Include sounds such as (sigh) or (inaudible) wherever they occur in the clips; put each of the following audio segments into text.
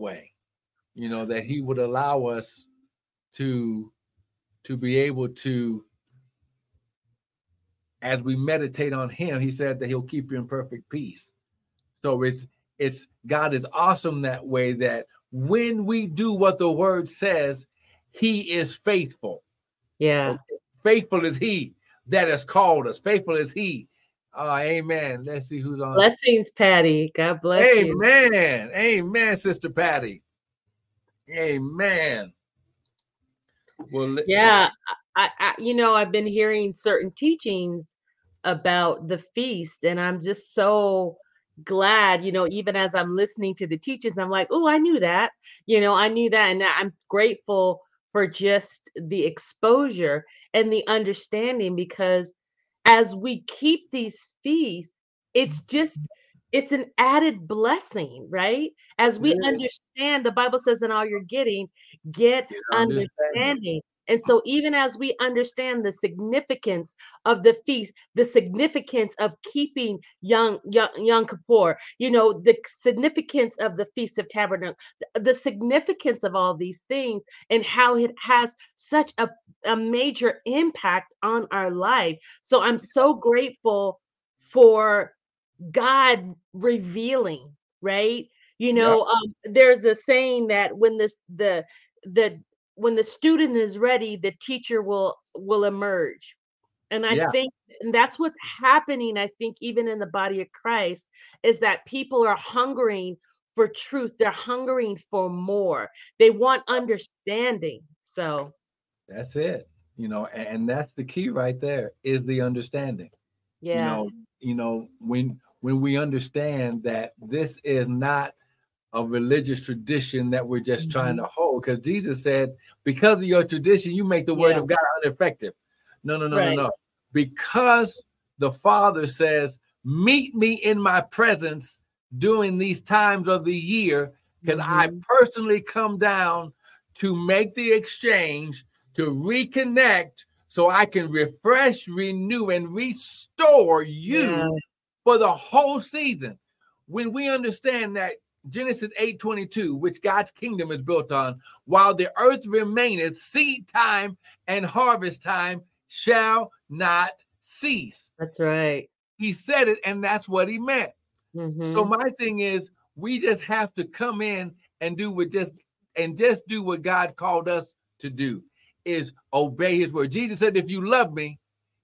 way. You know that He would allow us to to be able to as we meditate on him he said that he'll keep you in perfect peace. So it's it's god is awesome that way that when we do what the word says he is faithful. Yeah. Faithful is he that has called us. Faithful is he uh, amen. Let's see who's on blessings patty. God bless amen. you. Amen. Amen sister patty. Amen. Well, yeah, I, I, you know, I've been hearing certain teachings about the feast, and I'm just so glad, you know, even as I'm listening to the teachings, I'm like, oh, I knew that, you know, I knew that, and I'm grateful for just the exposure and the understanding because as we keep these feasts, it's mm-hmm. just it's an added blessing, right? As we yeah. understand, the Bible says, in all you're getting, get, get understanding. understanding. And so, even as we understand the significance of the feast, the significance of keeping young, young, Yom Kippur, you know, the significance of the Feast of Tabernacle, the significance of all these things, and how it has such a, a major impact on our life. So, I'm so grateful for God revealing, right? You know, um, there's a saying that when this the the when the student is ready, the teacher will will emerge. And I yeah. think and that's what's happening, I think, even in the body of Christ, is that people are hungering for truth. They're hungering for more. They want understanding. So that's it. You know, and that's the key right there is the understanding. Yeah. You know, you know, when when we understand that this is not a religious tradition that we're just mm-hmm. trying to hold. Because Jesus said, because of your tradition, you make the word of God ineffective. No, no, no, right. no, no. Because the Father says, meet me in my presence during these times of the year, because mm-hmm. I personally come down to make the exchange, to reconnect, so I can refresh, renew, and restore you yeah for the whole season. When we understand that Genesis 8:22, which God's kingdom is built on, while the earth remaineth, seed time and harvest time shall not cease. That's right. He said it, and that's what he meant. Mm-hmm. So my thing is, we just have to come in and do what just and just do what God called us to do is obey his word. Jesus said, if you love me,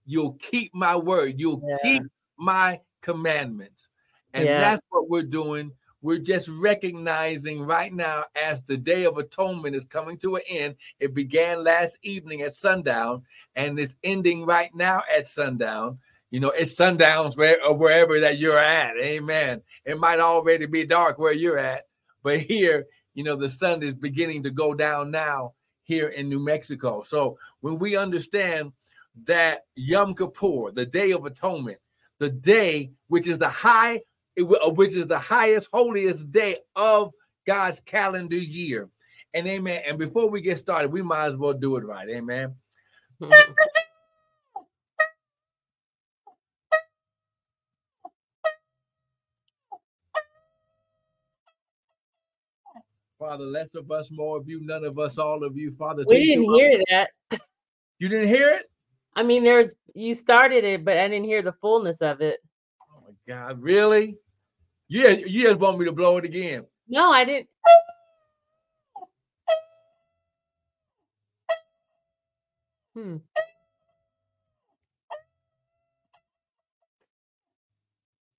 you'll keep my word, you'll yeah. keep my commandments. And yeah. that's what we're doing. We're just recognizing right now as the Day of Atonement is coming to an end. It began last evening at sundown and it's ending right now at sundown. You know, it's sundowns where, wherever that you're at. Amen. It might already be dark where you're at, but (laughs) here, you know, the sun is beginning to go down now here in New Mexico. So when we understand that Yom Kippur, the Day of Atonement, the day which is the high, uh, Uh, which is the highest, holiest day of God's calendar year. And amen. And before we get started, we might as well do it right. Amen. (laughs) Father, less of us, more of you, none of us, all of you. Father, we didn't hear that. You didn't hear it? I mean, there's you started it, but I didn't hear the fullness of it. Oh my God, really? Yeah, you just want me to blow it again. No, I didn't. Hmm.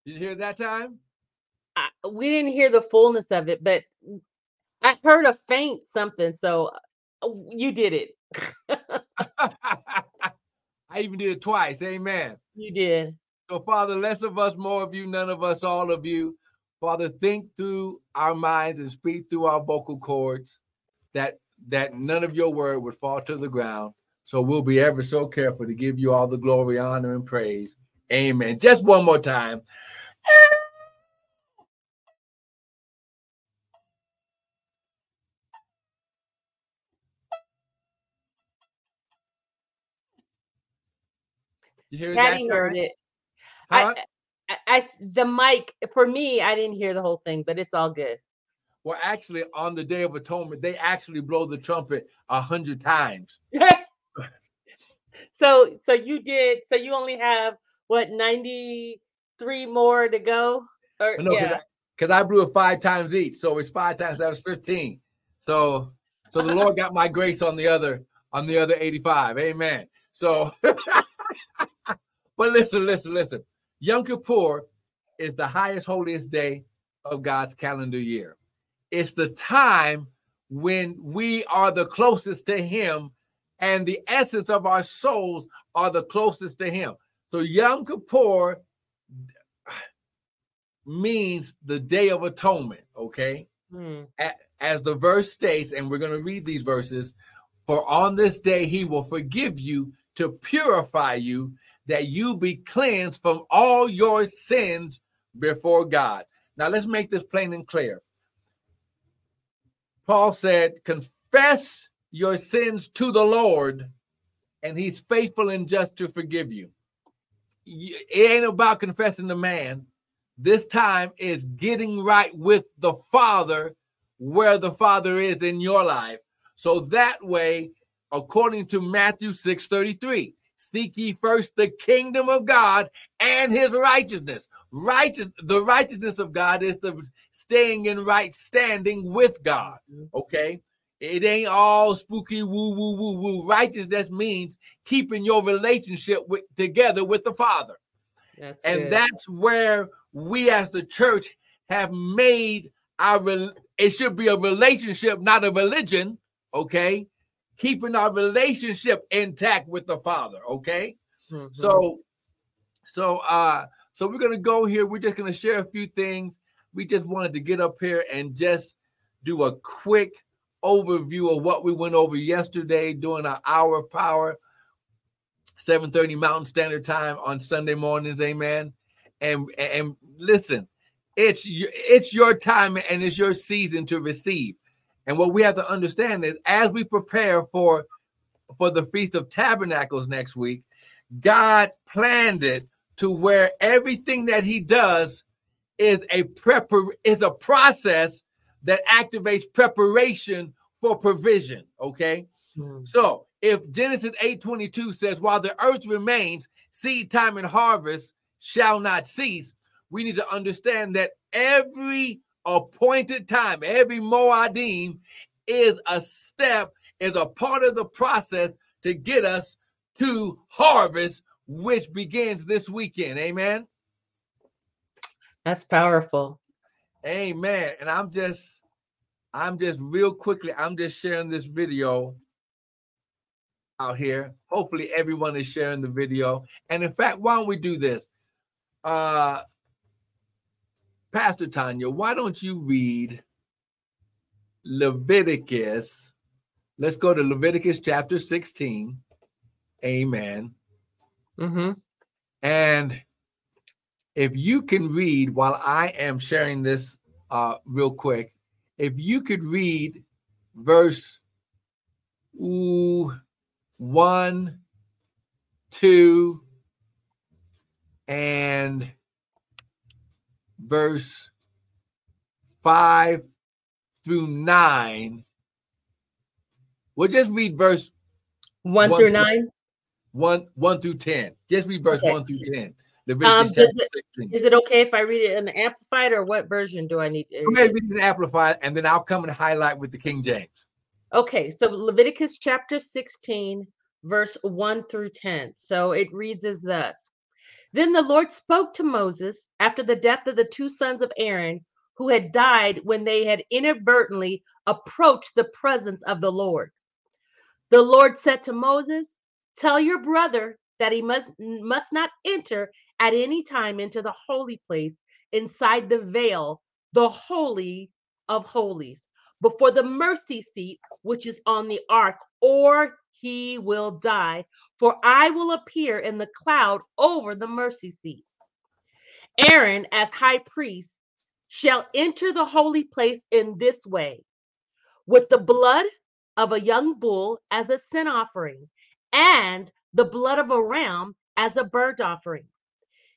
Did you hear that time? I, we didn't hear the fullness of it, but I heard a faint something. So uh, you did it. (laughs) (laughs) I even did it twice. Amen. You did. So, Father, less of us, more of you, none of us, all of you. Father, think through our minds and speak through our vocal cords that that none of your word would fall to the ground. So we'll be ever so careful to give you all the glory, honor, and praise. Amen. Just one more time. You hear Patty that? heard it. Huh? I, I, the mic for me, I didn't hear the whole thing, but it's all good. Well, actually, on the Day of Atonement, they actually blow the trumpet a hundred times. (laughs) so, so you did. So you only have what ninety three more to go? Or no, yeah, because I, I, blew it five times each, so it's five times. That was fifteen. So, so the Lord got my grace on the other on the other eighty five. Amen. So, (laughs) but listen, listen, listen. Yom Kippur is the highest, holiest day of God's calendar year. It's the time when we are the closest to Him and the essence of our souls are the closest to Him. So Yom Kippur means the Day of Atonement, okay? Mm. As the verse states, and we're going to read these verses for on this day He will forgive you to purify you, that you be cleansed from all your sins before God. Now let's make this plain and clear. Paul said, Confess your sins to the Lord, and he's faithful and just to forgive you. It ain't about confessing to man. This time is getting right with the Father where the Father is in your life. So that way, according to Matthew 6 33, Seek ye first the kingdom of God and his righteousness. Righteous, the righteousness of God is the staying in right standing with God. Mm-hmm. Okay. It ain't all spooky woo woo woo woo. Righteousness means keeping your relationship with together with the Father. That's and good. that's where we as the church have made our it should be a relationship, not a religion. Okay keeping our relationship intact with the Father. Okay. Mm-hmm. So, so, uh, so we're gonna go here. We're just gonna share a few things. We just wanted to get up here and just do a quick overview of what we went over yesterday during our hour of power, 7:30 Mountain Standard Time on Sunday mornings. Amen. And and listen, it's it's your time and it's your season to receive. And what we have to understand is as we prepare for for the Feast of Tabernacles next week, God planned it to where everything that he does is a prepar is a process that activates preparation for provision. Okay. Mm. So if Genesis 8:22 says, while the earth remains, seed time and harvest shall not cease, we need to understand that every appointed time. Every Moadim is a step, is a part of the process to get us to harvest, which begins this weekend. Amen. That's powerful. Amen. And I'm just, I'm just real quickly, I'm just sharing this video out here. Hopefully, everyone is sharing the video. And in fact, why don't we do this? Uh Pastor Tanya, why don't you read Leviticus? Let's go to Leviticus chapter 16. Amen. Mm-hmm. And if you can read while I am sharing this uh, real quick, if you could read verse ooh, one, two, and verse 5 through 9. We'll just read verse 1, 1 through 9. 1 1 through 10. Just read verse okay. 1 through 10. Um, is, it, is it okay if I read it in the Amplified or what version do I need to Go ahead read the Amplified and then I'll come and highlight with the King James. Okay, so Leviticus chapter 16, verse 1 through 10. So it reads as thus then the Lord spoke to Moses after the death of the two sons of Aaron, who had died when they had inadvertently approached the presence of the Lord. The Lord said to Moses, Tell your brother that he must, must not enter at any time into the holy place inside the veil, the holy of holies, before the mercy seat which is on the ark, or he will die, for I will appear in the cloud over the mercy seat. Aaron, as high priest, shall enter the holy place in this way with the blood of a young bull as a sin offering, and the blood of a ram as a burnt offering.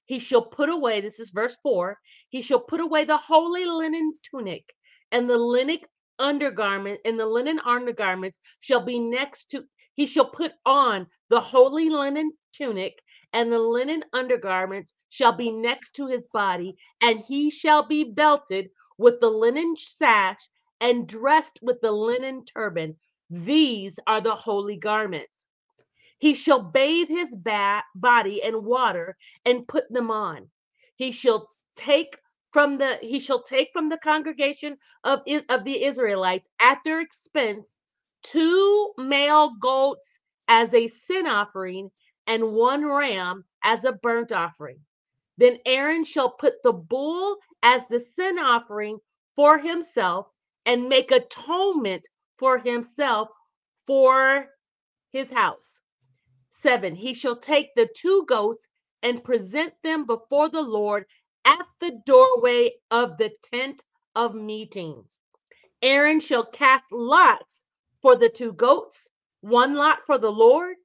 He shall put away, this is verse 4, he shall put away the holy linen tunic and the linen undergarment and the linen undergarments shall be next to he shall put on the holy linen tunic and the linen undergarments shall be next to his body and he shall be belted with the linen sash and dressed with the linen turban. These are the holy garments. He shall bathe his ba- body in water and put them on. He shall take from the he shall take from the congregation of, of the Israelites at their expense two male goats as a sin offering and one ram as a burnt offering. Then Aaron shall put the bull as the sin offering for himself and make atonement for himself for his house. Seven, he shall take the two goats and present them before the Lord at the doorway of the tent of meeting. Aaron shall cast lots for the two goats, one lot for the Lord,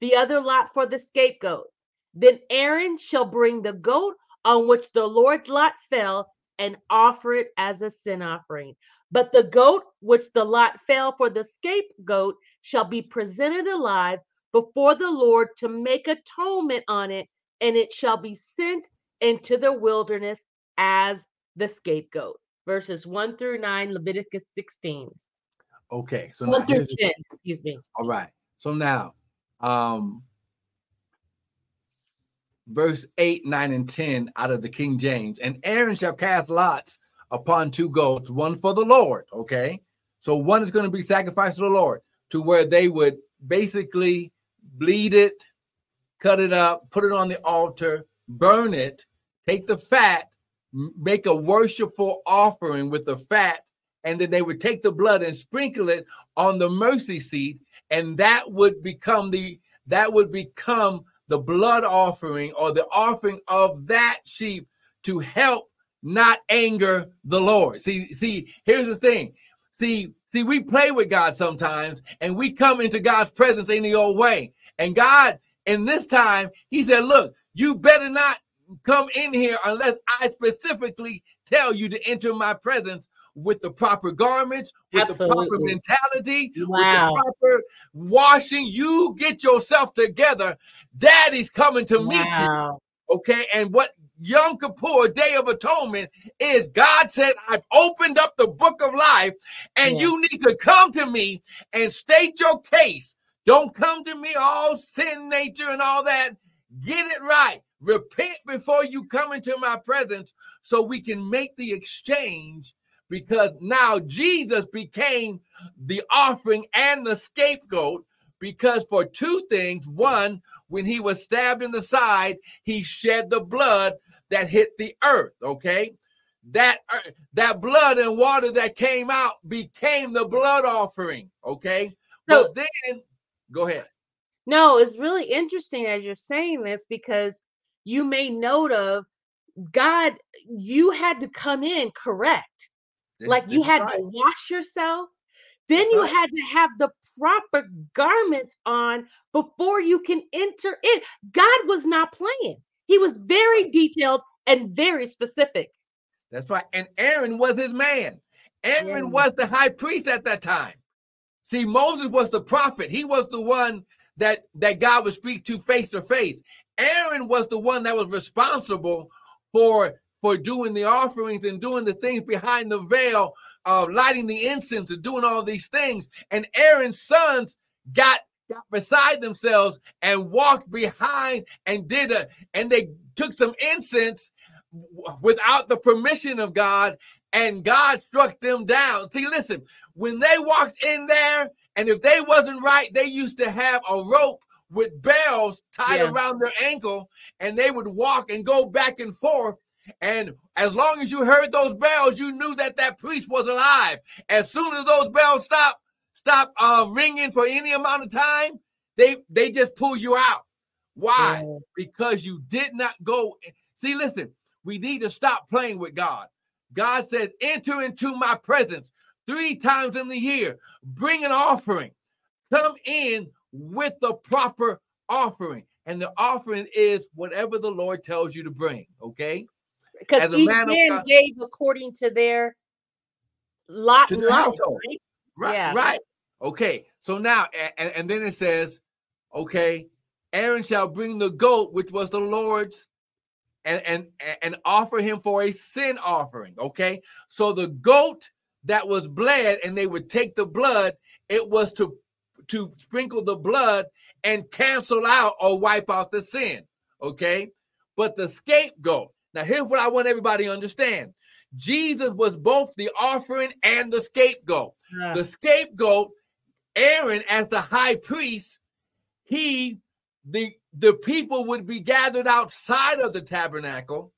the other lot for the scapegoat. Then Aaron shall bring the goat on which the Lord's lot fell and offer it as a sin offering. But the goat which the lot fell for the scapegoat shall be presented alive before the Lord to make atonement on it, and it shall be sent into the wilderness as the scapegoat. Verses 1 through 9, Leviticus 16. Okay. So 1 through 10, excuse me. All right. So now, um, verse 8, 9, and 10 out of the King James. And Aaron shall cast lots upon two goats, one for the Lord. Okay. So one is going to be sacrificed to the Lord, to where they would basically bleed it, cut it up, put it on the altar, burn it, take the fat, make a worshipful offering with the fat, and then they would take the blood and sprinkle it on the mercy seat, and that would become the that would become the blood offering or the offering of that sheep to help not anger the Lord. See, see, here's the thing. See, see, we play with God sometimes and we come into God's presence any old way. And God, in this time, He said, Look, you better not come in here unless I specifically tell you to enter my presence with the proper garments, with Absolutely. the proper mentality, wow. with the proper washing. You get yourself together. Daddy's coming to wow. meet you. Okay. And what Yom Kippur, Day of Atonement, is God said, I've opened up the book of life, and yeah. you need to come to me and state your case. Don't come to me all sin nature and all that. Get it right. Repent before you come into my presence so we can make the exchange because now Jesus became the offering and the scapegoat. Because for two things one, when he was stabbed in the side, he shed the blood that hit the earth. Okay. That uh, that blood and water that came out became the blood offering. Okay. So, but then go ahead. No, it's really interesting as you're saying this because you made note of God, you had to come in correct. Like you had right. to wash yourself. Then that's you right. had to have the proper garments on before you can enter in. God was not playing. He was very detailed and very specific. That's right. And Aaron was his man. Aaron yeah. was the high priest at that time. See, Moses was the prophet. He was the one that that God would speak to face to face. Aaron was the one that was responsible for for doing the offerings and doing the things behind the veil, uh, lighting the incense and doing all these things. And Aaron's sons got got beside themselves and walked behind and did a and they took some incense without the permission of God and God struck them down. See, listen, when they walked in there and if they wasn't right, they used to have a rope with bells tied yeah. around their ankle, and they would walk and go back and forth. And as long as you heard those bells, you knew that that priest was alive. As soon as those bells stop stop uh, ringing for any amount of time, they they just pull you out. Why? Yeah. Because you did not go. See, listen, we need to stop playing with God. God says, "Enter into my presence." three times in the year. Bring an offering. Come in with the proper offering. And the offering is whatever the Lord tells you to bring. Okay. Because each man, man gave according to their Lot, to lot. Right? right, yeah. right. Okay, so now and, and then it says, okay, Aaron shall bring the goat, which was the Lord's, and and and offer him for a sin offering. Okay, so the goat that was bled, and they would take the blood. It was to to sprinkle the blood and cancel out or wipe out the sin. Okay, but the scapegoat. Now, here's what I want everybody to understand. Jesus was both the offering and the scapegoat. Yeah. The scapegoat, Aaron, as the high priest, he the the people would be gathered outside of the tabernacle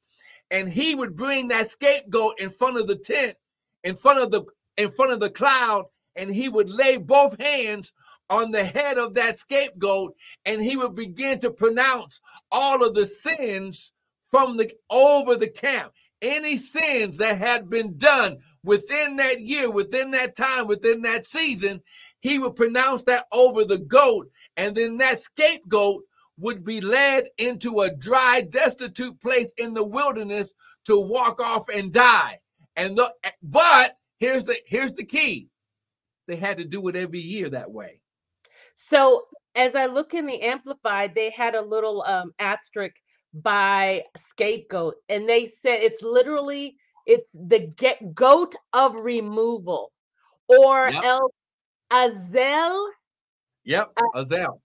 and he would bring that scapegoat in front of the tent in front of the in front of the cloud and he would lay both hands on the head of that scapegoat and he would begin to pronounce all of the sins from the over the camp any sins that had been done within that year within that time within that season he would pronounce that over the goat and then that scapegoat would be led into a dry, destitute place in the wilderness to walk off and die. And the but here's the here's the key. They had to do it every year that way. So as I look in the amplified, they had a little um asterisk by scapegoat, and they said it's literally it's the get goat of removal, or yep. else azel. Yep, uh, azel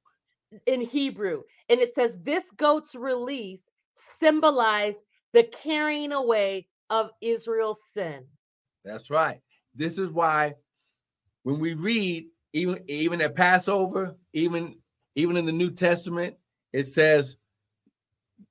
in Hebrew. And it says, This goat's release symbolized the carrying away of Israel's sin. That's right. This is why when we read, even even at Passover, even even in the New Testament, it says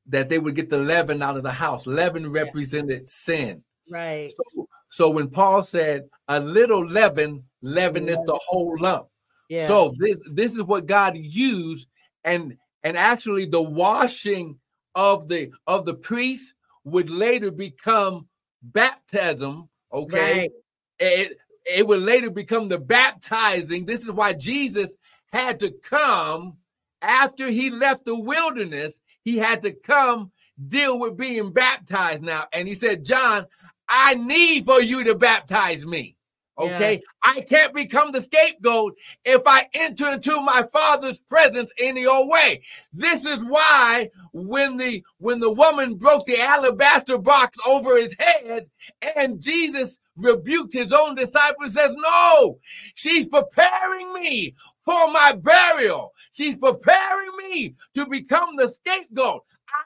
that they would get the leaven out of the house. Leaven represented yeah. sin. Right. So, so when Paul said a little leaven leaveneth the whole lump. Yeah. So this this is what God used, and and actually the washing of the of the priest would later become baptism. Okay, right. it it would later become the baptizing. This is why Jesus had to come after he left the wilderness. He had to come deal with being baptized now, and he said, "John, I need for you to baptize me." Okay. Yeah. I can't become the scapegoat if I enter into my father's presence any old way. This is why when the when the woman broke the alabaster box over his head and Jesus rebuked his own disciples says, No, she's preparing me for my burial. She's preparing me to become the scapegoat.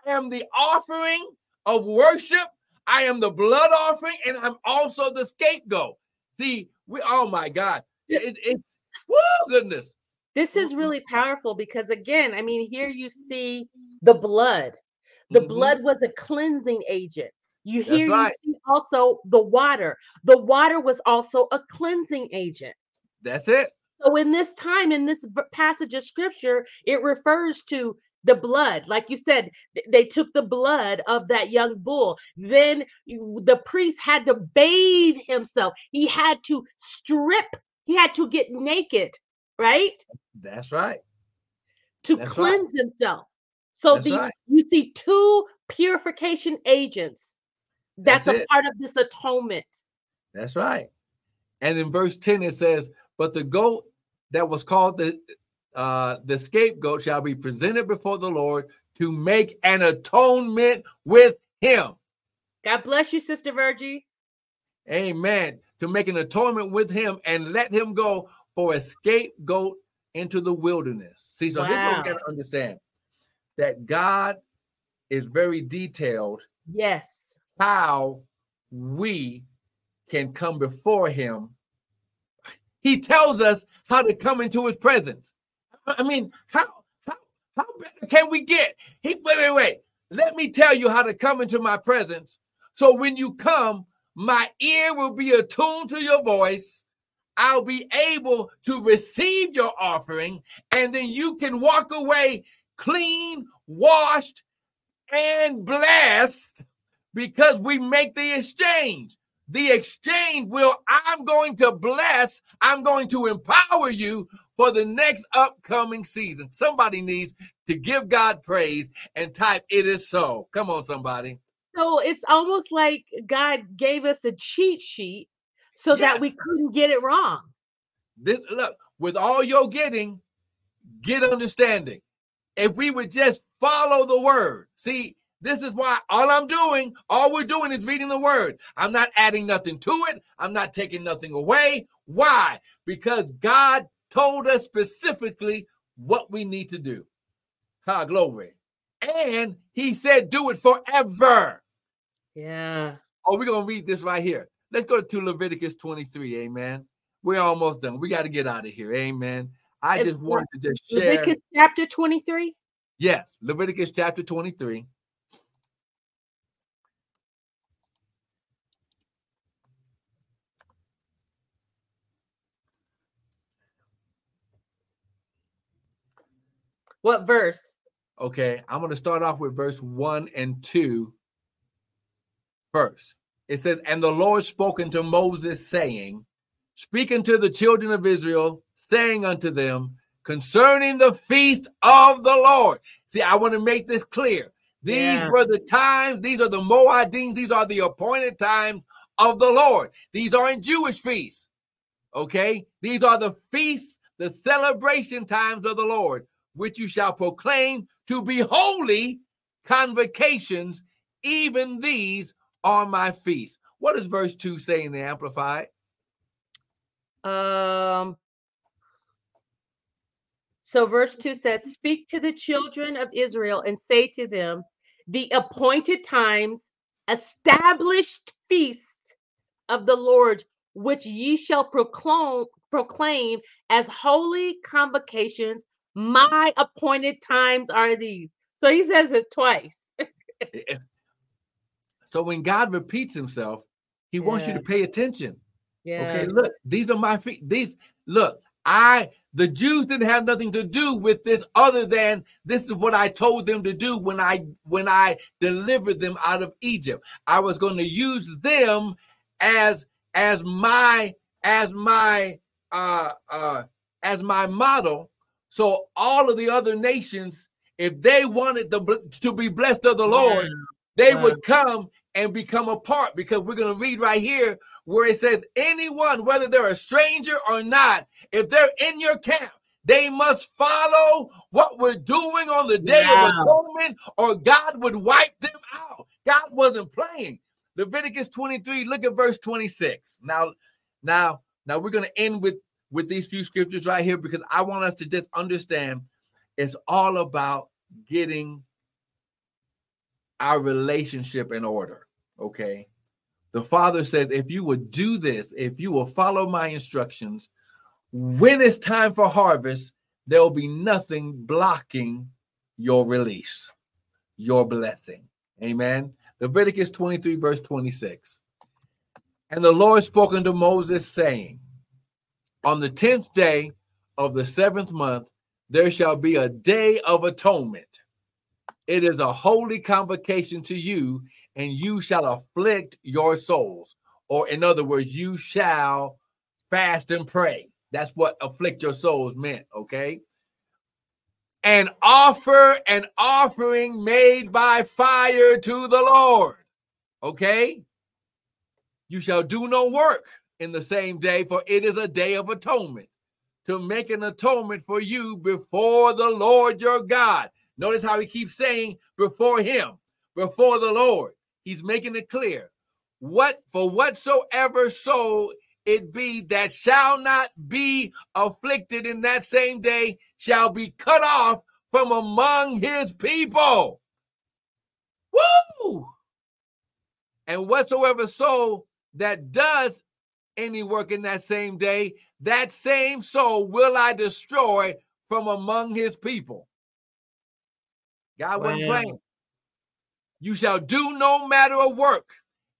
I am the offering of worship. I am the blood offering, and I'm also the scapegoat. See, we oh my God. It, it's whoa goodness. This is really powerful because again, I mean, here you see the blood. The mm-hmm. blood was a cleansing agent. You hear right. you also the water. The water was also a cleansing agent. That's it. So in this time, in this passage of scripture, it refers to the blood like you said they took the blood of that young bull then the priest had to bathe himself he had to strip he had to get naked right that's right to that's cleanse right. himself so the right. you see two purification agents that's, that's a part of this atonement that's right and in verse 10 it says but the goat that was called the uh, the scapegoat shall be presented before the Lord to make an atonement with him. God bless you, Sister Virgie. Amen. To make an atonement with him and let him go for a scapegoat into the wilderness. See, so wow. here's what we got to understand that God is very detailed. Yes. How we can come before him. He tells us how to come into his presence. I mean, how how how better can we get? He wait, wait, wait. Let me tell you how to come into my presence. So when you come, my ear will be attuned to your voice. I'll be able to receive your offering, and then you can walk away clean, washed, and blessed because we make the exchange. The exchange will, I'm going to bless, I'm going to empower you for the next upcoming season. Somebody needs to give God praise and type, It is so. Come on, somebody. So it's almost like God gave us a cheat sheet so that we couldn't get it wrong. This look, with all you're getting, get understanding. If we would just follow the word, see, this is why all I'm doing, all we're doing is reading the word. I'm not adding nothing to it. I'm not taking nothing away. Why? Because God told us specifically what we need to do. Ha, glory. And he said, do it forever. Yeah. Oh, we're going to read this right here. Let's go to Leviticus 23. Amen. We're almost done. We got to get out of here. Amen. I just wanted to just share. Leviticus chapter 23? Yes, Leviticus chapter 23. What verse? Okay, I'm going to start off with verse 1 and 2 first. It says, And the Lord spoke unto Moses, saying, Speaking to the children of Israel, saying unto them, concerning the feast of the Lord. See, I want to make this clear. These yeah. were the times, these are the Moedim, these are the appointed times of the Lord. These aren't Jewish feasts. Okay? These are the feasts, the celebration times of the Lord which you shall proclaim to be holy convocations. Even these are my feasts. What does verse 2 say in the Amplified? Um, so verse 2 says, Speak to the children of Israel and say to them, The appointed times, established feast of the Lord, which ye shall proclaim, proclaim as holy convocations my appointed times are these. So he says it twice. (laughs) so when God repeats himself, he yeah. wants you to pay attention. Yeah. Okay, look, these are my feet. These look, I the Jews didn't have nothing to do with this other than this is what I told them to do when I when I delivered them out of Egypt. I was going to use them as as my as my uh uh as my model so all of the other nations, if they wanted to, to be blessed of the Lord, they would come and become a part because we're going to read right here where it says anyone whether they're a stranger or not if they're in your camp they must follow what we're doing on the day yeah. of atonement or god would wipe them out. God wasn't playing. Leviticus 23 look at verse 26 now now now we're going to end with with these few scriptures right here because I want us to just understand it's all about getting our relationship in order. Okay. The Father says, if you would do this, if you will follow my instructions, when it's time for harvest, there will be nothing blocking your release, your blessing. Amen. Leviticus 23, verse 26. And the Lord spoke unto Moses, saying, on the tenth day of the seventh month, there shall be a day of atonement. It is a holy convocation to you, and you shall afflict your souls. Or, in other words, you shall fast and pray. That's what afflict your souls meant, okay? And offer an offering made by fire to the Lord, okay? You shall do no work in the same day, for it is a day of atonement to make an atonement for you before the Lord your God. Notice how he keeps saying before him, before the Lord. He's making it clear. What for whatsoever soul it be that shall not be afflicted in that same day shall be cut off from among his people. Woo! And whatsoever soul that does any work in that same day, that same soul will I destroy from among his people. God wow. wasn't playing. You shall do no matter of work.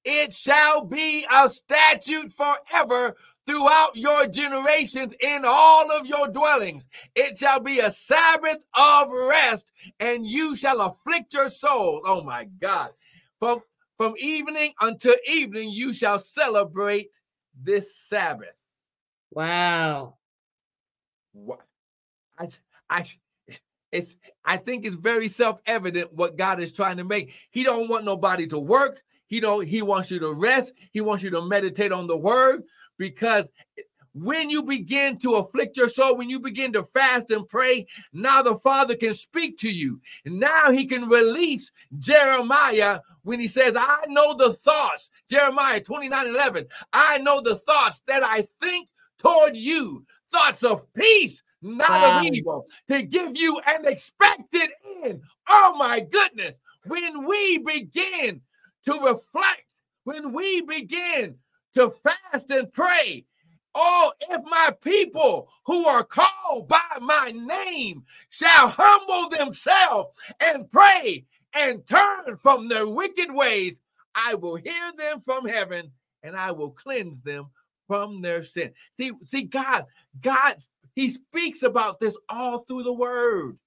It shall be a statute forever throughout your generations in all of your dwellings. It shall be a Sabbath of rest, and you shall afflict your soul. Oh my God. From, from evening until evening, you shall celebrate this Sabbath. Wow. What I I it's I think it's very self-evident what God is trying to make. He don't want nobody to work. He don't he wants you to rest. He wants you to meditate on the word. because eh, when you begin to afflict your soul, when you begin to fast and pray, now the Father can speak to you. And now he can release Jeremiah when he says, I know the thoughts, Jeremiah 29 11, I know the thoughts that I think toward you, thoughts of peace, not wow. of evil, to give you an expected end. Oh my goodness. When we begin to reflect, when we begin to fast and pray, Oh, if my people who are called by my name shall humble themselves and pray and turn from their wicked ways, I will hear them from heaven and I will cleanse them from their sin. See, see, God, God, He speaks about this all through the word.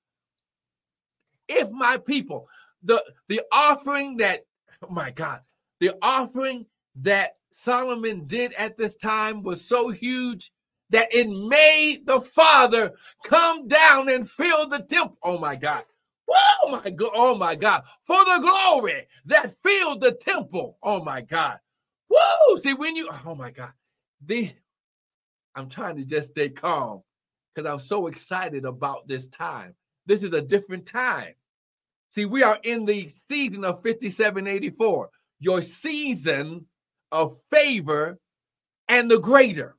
If my people, the the offering that, oh my God, the offering that Solomon did at this time was so huge that it made the Father come down and fill the temple. Oh my God. Oh my God. Oh my God. For the glory that filled the temple. Oh my God. Whoa. See, when you, oh my God. The, I'm trying to just stay calm because I'm so excited about this time. This is a different time. See, we are in the season of 5784. Your season of favor and the greater.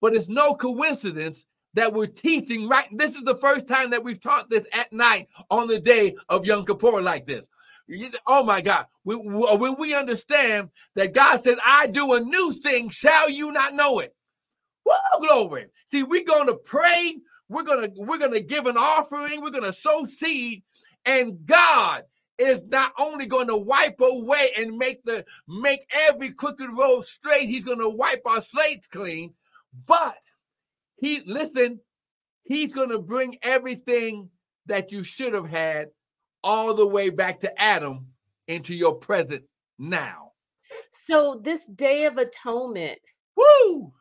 But it's no coincidence that we're teaching right. This is the first time that we've taught this at night on the day of Yom Kippur like this. Oh my God. Uh, when we understand that God says, I do a new thing, shall you not know it? Well, glory. See, we're to pray. We're to we're to give an offering. We're to sow seed. And God is not only going to wipe away and make the make every crooked road straight he's going to wipe our slates clean but he listen he's going to bring everything that you should have had all the way back to adam into your present now. So this day of atonement woo!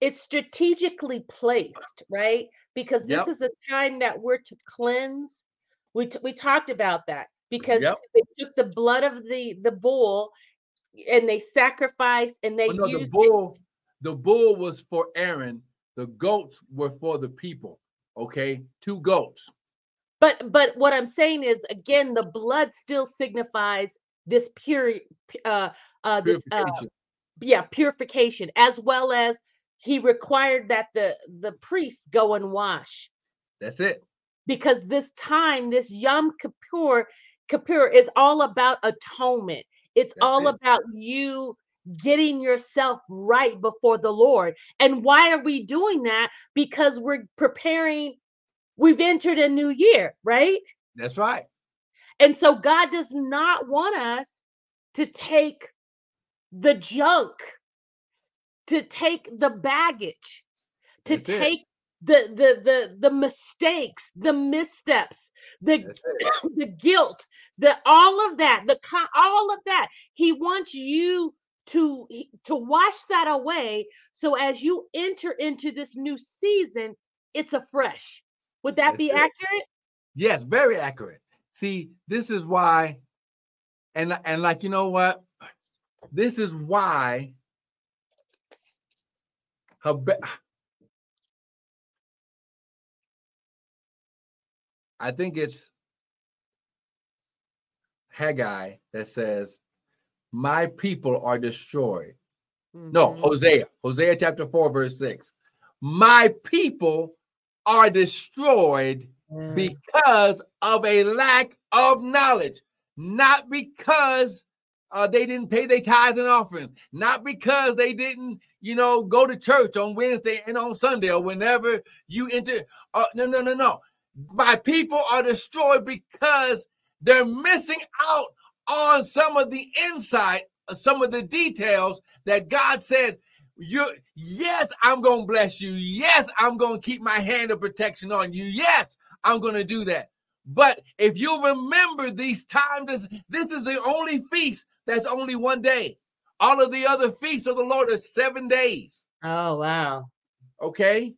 it's strategically placed right? Because this yep. is a time that we're to cleanse. We, t- we talked about that because yep. they took the blood of the the bull and they sacrificed and they no, used the bull. It. The bull was for Aaron. The goats were for the people. Okay, two goats. But but what I'm saying is again, the blood still signifies this pure, uh, uh, this uh, yeah, purification, as well as he required that the the priests go and wash. That's it. Because this time, this Yom Kippur Kippur is all about atonement. It's That's all it. about you getting yourself right before the Lord. And why are we doing that? Because we're preparing, we've entered a new year, right? That's right. And so God does not want us to take the junk, to take the baggage, to That's take the the the the mistakes the missteps the (coughs) the guilt the all of that the all of that. He wants you to to wash that away. So as you enter into this new season it's a fresh would that That's be it. accurate? Yes very accurate. See this is why and and like you know what? This is why I think it's Haggai that says, My people are destroyed. Mm-hmm. No, Hosea, Hosea chapter 4, verse 6. My people are destroyed mm. because of a lack of knowledge, not because uh, they didn't pay their tithes and offerings, not because they didn't, you know, go to church on Wednesday and on Sunday or whenever you enter. Uh, no, no, no, no my people are destroyed because they're missing out on some of the insight, uh, some of the details that God said, you yes, I'm going to bless you. Yes, I'm going to keep my hand of protection on you. Yes, I'm going to do that. But if you remember these times, this, this is the only feast that's only one day. All of the other feasts of the Lord are seven days. Oh, wow. Okay.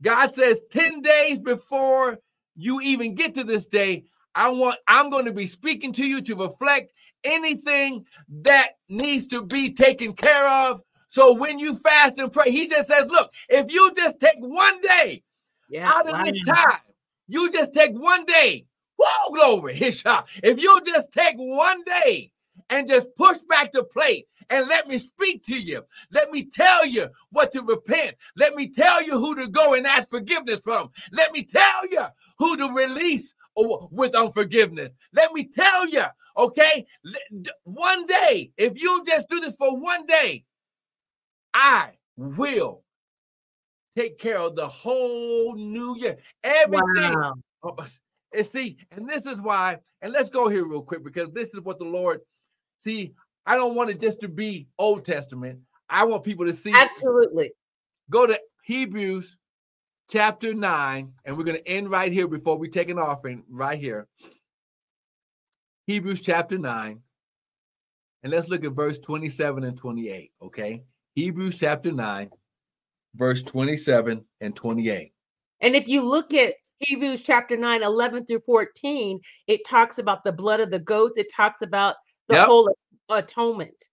God says 10 days before you even get to this day, I want I'm going to be speaking to you to reflect anything that needs to be taken care of So when you fast and pray, he just says, look, if you just take one day yeah, out of this time, you just take one day. Whoa, glory, his (laughs) shot. If you just take one day and just push back the plate and let me speak to you. Let me tell you what to repent. Let me tell you who to go and ask forgiveness from. Let me tell you who to release with unforgiveness. Let me tell you, okay? One day, if you just do this for one day, I will take care of the whole new year. Everything. Wow. And see, and this is why, and let's go here real quick because this is what the Lord see. I don't want it just to be Old Testament. I want people to see. Absolutely. Go to Hebrews chapter 9, and we're going to end right here before we take an offering, right here. Hebrews chapter 9. And let's look at verse 27 and 28. Okay. Hebrews chapter 9, verse 27 and 28. And if you look at Hebrews chapter 9, 11 through 14, it talks about the blood of the goats, it talks about the yep. whole atonement.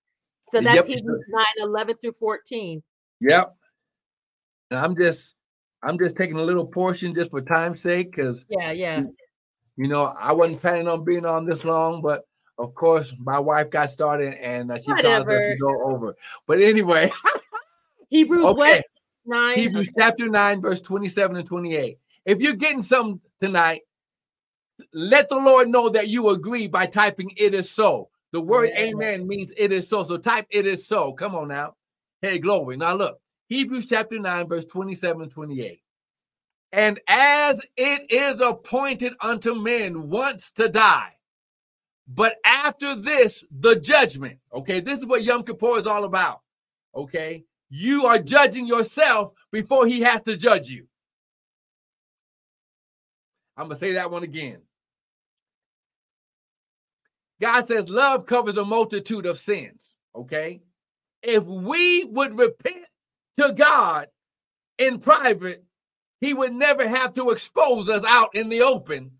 So that's yep. Hebrews 9, 11 through 14. Yep. And I'm just I'm just taking a little portion just for time's sake, because yeah, yeah. You know, I wasn't planning on being on this long, but of course, my wife got started and uh, she Whatever. caused us to go over. But anyway, (laughs) Hebrews okay. what? Nine. Hebrews chapter nine, verse twenty-seven and twenty-eight. If you're getting something tonight, let the Lord know that you agree by typing "It is so." The oh, word yeah. "Amen" means "It is so." So type "It is so." Come on now. Hey, glory. Now look, Hebrews chapter 9, verse 27 and 28. And as it is appointed unto men once to die, but after this, the judgment. Okay, this is what Yom Kippur is all about. Okay, you are judging yourself before he has to judge you. I'm going to say that one again. God says love covers a multitude of sins. Okay, if we would repent to God in private, he would never have to expose us out in the open